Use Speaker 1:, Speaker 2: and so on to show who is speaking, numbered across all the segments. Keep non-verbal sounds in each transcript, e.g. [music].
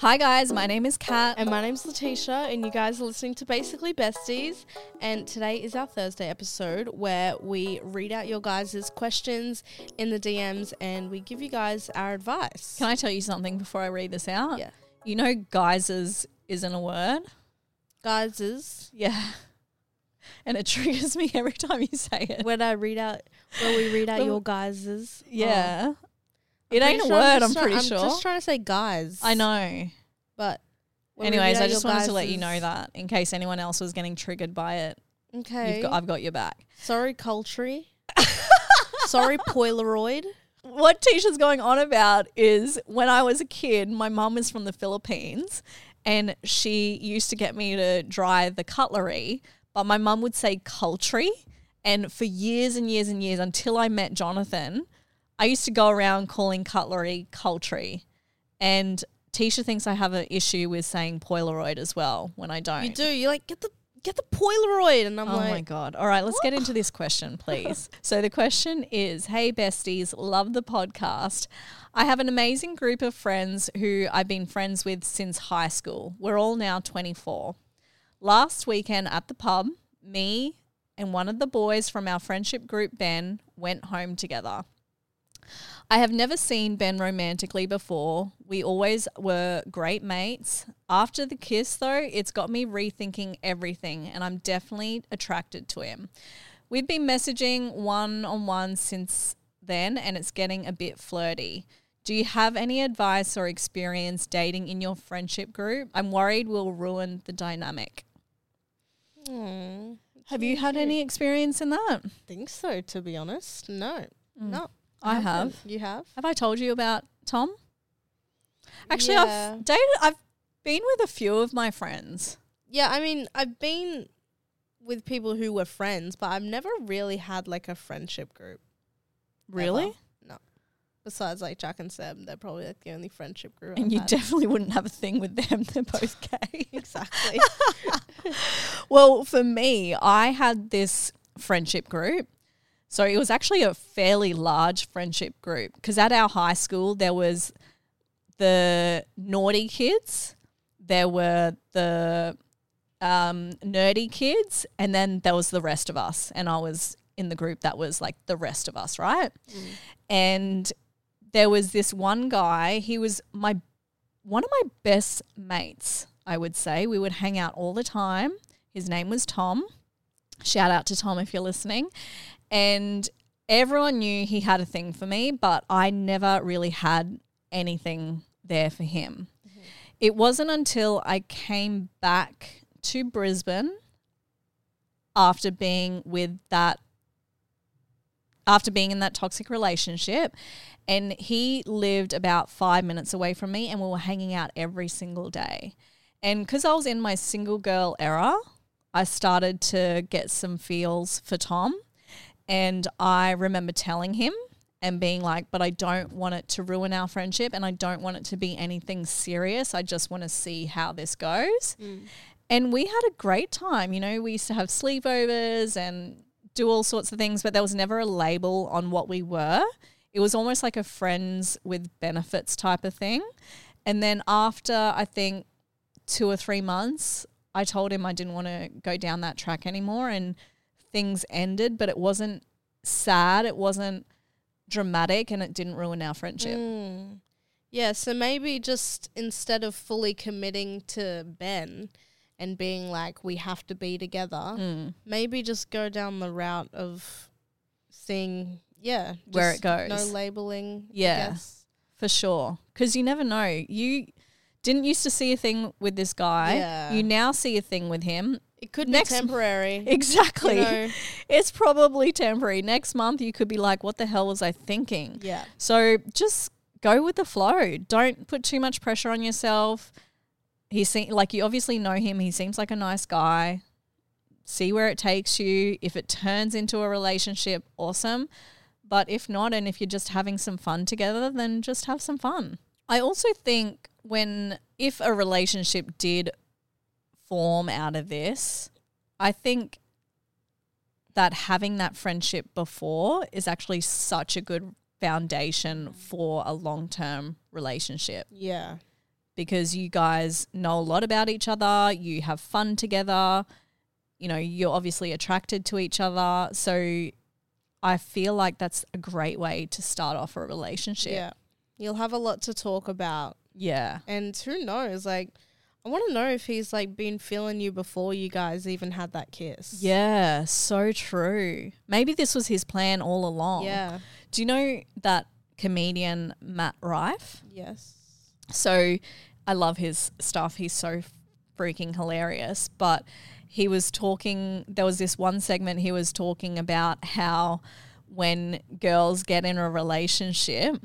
Speaker 1: Hi guys, my name is Kat.
Speaker 2: And my name's Latisha, and you guys are listening to Basically Besties. And today is our Thursday episode where we read out your guys' questions in the DMs and we give you guys our advice.
Speaker 1: Can I tell you something before I read this out?
Speaker 2: Yeah.
Speaker 1: You know, guises isn't a word.
Speaker 2: Guys,
Speaker 1: Yeah. [laughs] And it triggers me every time you say it.
Speaker 2: when I read out, when we read out your guys'
Speaker 1: Yeah.
Speaker 2: I'm
Speaker 1: it ain't a
Speaker 2: sure-
Speaker 1: word, I'm,
Speaker 2: try-
Speaker 1: pretty
Speaker 2: I'm just trying to say guys.
Speaker 1: I know.
Speaker 2: But when we read
Speaker 1: Anyways,
Speaker 2: out
Speaker 1: I
Speaker 2: your
Speaker 1: just wanted to let you know that in case anyone else was getting triggered by it.
Speaker 2: Okay.
Speaker 1: You've got, I've got your back.
Speaker 2: Sorry, Culture. [laughs] Sorry, Polaroid.
Speaker 1: what Tisha's going on about is when I was a kid, my mum was from the Philippines and she used to get me to dry the cutlery, but my mum would say cultry. And for years and years and years until I met Jonathan, I used to go around calling cutlery cultry. And Tisha thinks I have an issue with saying Polaroid as well when I don't.
Speaker 2: You do. You're like, get the get the Polaroid. And I'm
Speaker 1: oh
Speaker 2: like, oh
Speaker 1: my god! All right, let's get into this question, [laughs] please. so the question is: Hey besties, love the podcast. I have an amazing group of friends who I've been friends with since high school. We're all now 24. Last weekend at the pub, me and one of the boys from our friendship group, Ben, went home together. I have never seen Ben romantically before. We always were great mates. After the kiss, though, it's got me rethinking everything, and I'm definitely attracted to him. We've been messaging one on one since then, and it's getting a bit flirty. Do you have any advice or experience dating in your friendship group? I'm worried we'll ruin the dynamic.
Speaker 2: hmm,
Speaker 1: Have you had any experience in that?
Speaker 2: think so, to be honest. No. No.
Speaker 1: I have.
Speaker 2: You have?
Speaker 1: Have I told you about Tom? Actually,
Speaker 2: Yeah.
Speaker 1: I've dated. I've been with a few of my friends.
Speaker 2: Yeah, I mean, I've been with people who were friends, but I've never really had like a friendship group.
Speaker 1: Really?
Speaker 2: ever. No. Besides like Jack and Seb, they're probably like the only friendship group.
Speaker 1: And
Speaker 2: I've
Speaker 1: you
Speaker 2: had.
Speaker 1: definitely wouldn't have a thing with them. [laughs] They're both gay. [laughs]
Speaker 2: exactly. [laughs]
Speaker 1: well, for me, I had this friendship group. So it was actually a fairly large friendship group because at our high school there was the naughty kids, there were the um, nerdy kids, and then there was the rest of us. And I was in the group that was like the rest of us, right? And there was this one guy, he was my one of my best mates, I would say. We would hang out all the time. His name was Tom. Shout out to Tom if you're listening. And everyone knew he had a thing for me, but I never really had anything there for him. Mm-hmm. It wasn't until I came back to Brisbane after being with that after being in that toxic relationship and he lived about 5 minutes away from me and we were hanging out every single day. And cuz I was in my single girl era, I started to get some feels for Tom and I remember telling him and being like, but I don't want it to ruin our friendship and I don't want it to be anything serious. I just want to see how this goes. Mm. And we had a great time. You know, we used to have sleepovers and do all sorts of things, but there was never a label on what we were. It was almost like a friends with benefits type of thing. And then after I think two or three months, I told him I didn't want to go down that track anymore and things ended, but it wasn't sad, it wasn't dramatic, and it didn't ruin our friendship.
Speaker 2: Mm. Yeah, so maybe just instead of fully committing to Ben and being like, we have to be together,
Speaker 1: Mm.
Speaker 2: maybe just go down the route of seeing, yeah,
Speaker 1: Where it goes.
Speaker 2: No labeling.
Speaker 1: Yeah. For sure. Because you never know. You didn't used to see a thing with this guy.
Speaker 2: Yeah.
Speaker 1: You now see a thing with him.
Speaker 2: It could
Speaker 1: Next-
Speaker 2: be temporary. [laughs]
Speaker 1: Exactly.
Speaker 2: You know? [laughs]
Speaker 1: It's probably temporary. Next month, you could be like, what the hell was I thinking?
Speaker 2: Yeah.
Speaker 1: So just go with the flow. Don't put too much pressure on yourself. He seems like you obviously know him. He seems like a nice guy. See where it takes you. If it turns into a relationship, awesome. But if not, and if you're just having some fun together, then just have some fun. I also think when, if a relationship did form out of this, I think that having that friendship before is actually such a good foundation for a long term relationship
Speaker 2: Yeah.
Speaker 1: because you guys know a lot about each other, you have fun together, you know, you're obviously attracted to each other. So I feel like that's a great way to start off a relationship.
Speaker 2: Yeah. You'll have a lot to talk about.
Speaker 1: Yeah.
Speaker 2: And who knows? Like, I want to know if he's like been feeling you before you guys even had that kiss.
Speaker 1: Yeah, so true. Maybe this was his plan all along.
Speaker 2: Yeah.
Speaker 1: Do you know that comedian Matt Rife?
Speaker 2: Yes.
Speaker 1: So I love his stuff. He's so freaking hilarious. But he was talking, there was this one segment he was talking about how when girls get in a relationship,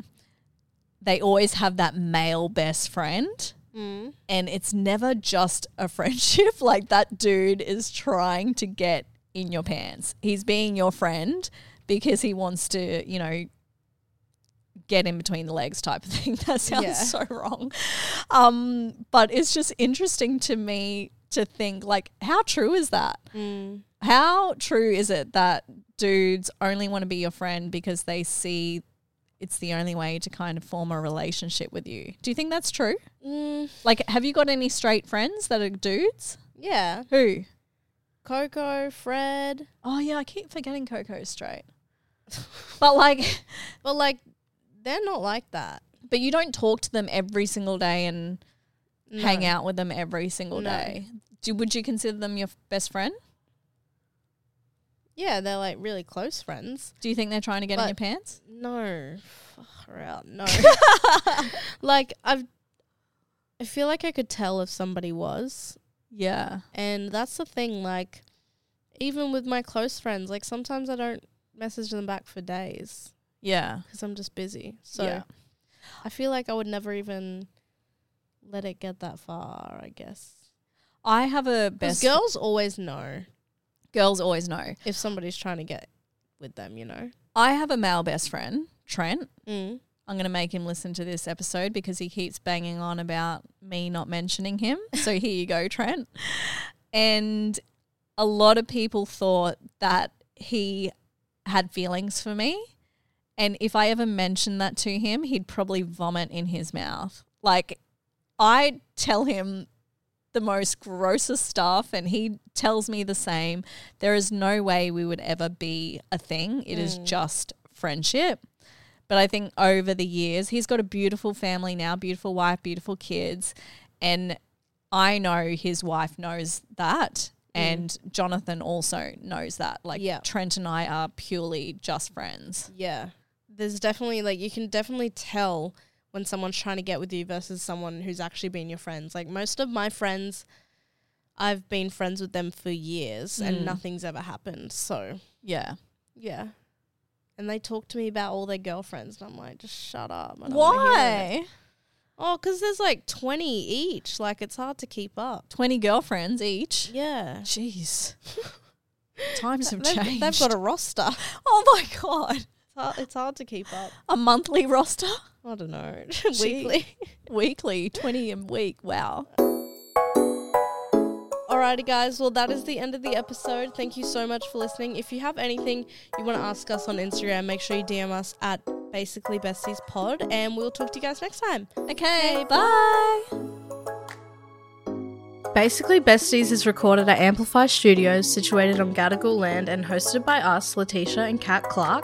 Speaker 1: they always have that male best friend.
Speaker 2: Mm.
Speaker 1: And it's never just a [laughs] friendship. Like that dude is trying to get in your pants. He's being your friend because he wants to, you know, get in between the legs type of [laughs] thing. That sounds
Speaker 2: Yeah.
Speaker 1: so wrong. Um, but it's just interesting to me to think like how true is that?
Speaker 2: Mm.
Speaker 1: How true is it that dudes only want to be your friend because they see it's the only way to kind of form a relationship with you? Do you think that's true?
Speaker 2: Mm.
Speaker 1: Like, have you got any straight friends that are dudes?
Speaker 2: Yeah.
Speaker 1: Who?
Speaker 2: Coco, Fred.
Speaker 1: Oh yeah, I keep forgetting Coco's straight. [laughs] but like, [laughs]
Speaker 2: But like, they're not like that.
Speaker 1: but you don't talk to them every single day and hang out with them every single
Speaker 2: No.
Speaker 1: day. Do would you consider them your best friend?
Speaker 2: Yeah, they're like really close friends.
Speaker 1: Do you think they're trying to get in
Speaker 2: But-
Speaker 1: your pants?
Speaker 2: No, far out. No. [laughs] [laughs] like I've, I feel like I could tell if somebody was,
Speaker 1: Yeah.
Speaker 2: and that's the thing. Like, even with my close friends, like sometimes I don't message them back for days
Speaker 1: Yeah.
Speaker 2: because I'm just busy. So
Speaker 1: Yeah.
Speaker 2: I feel like I would never even let it get that far. I guess
Speaker 1: I have a
Speaker 2: because
Speaker 1: best
Speaker 2: girls always know
Speaker 1: girls always know.
Speaker 2: if somebody's trying to get with them. You know.
Speaker 1: I have a male best friend, Trent.
Speaker 2: Mm.
Speaker 1: I'm going to make him listen to this episode because he keeps banging on about me not mentioning him. [laughs] So here you go, Trent. And a lot of people thought that he had feelings for me. And if I ever mentioned that to him, he'd probably vomit in his mouth. Like, I tell him the most grossest stuff, and he tells me the same. There is no way we would ever be a thing. It is mm. just friendship. But I think over the years, he's got a beautiful family now, beautiful wife, beautiful kids. And I know his wife knows that. Mm. And Jonathan also knows that. Like,
Speaker 2: Yeah.
Speaker 1: Trent and I are purely just friends.
Speaker 2: Yeah. There's definitely like you can definitely tell when someone's trying to get with you versus someone who's actually been your friends. Like most of my friends I've been friends with them for years
Speaker 1: Mm.
Speaker 2: and nothing's ever happened. So,
Speaker 1: Yeah.
Speaker 2: yeah. And they talk to me about all their girlfriends and I'm like, just shut up. I don't wanna hear it."
Speaker 1: Why?
Speaker 2: Oh, cuz there's like 20 each. Like it's hard to keep up.
Speaker 1: 20 girlfriends each.
Speaker 2: Yeah.
Speaker 1: Jeez. [laughs] Times have
Speaker 2: They've,
Speaker 1: changed.
Speaker 2: they've got a roster. [laughs]
Speaker 1: oh my God.
Speaker 2: Hard, it's hard to keep up. [laughs]
Speaker 1: A monthly roster?
Speaker 2: I don't know. [laughs] [laughs] Weekly.
Speaker 1: Weekly, 20 a week. Wow.
Speaker 2: Alrighty, guys. Well, that is the end of the episode. Thank you so much for listening. If you have anything you want to ask us on Instagram, make sure you DM us at basically besties pod, and we'll talk to you guys next time.
Speaker 1: Okay, bye.
Speaker 2: Basically Besties is recorded at Amplify Studios, situated on Gadigal land, and hosted by us, Latisha and Kat Clark.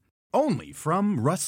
Speaker 3: Only from Rust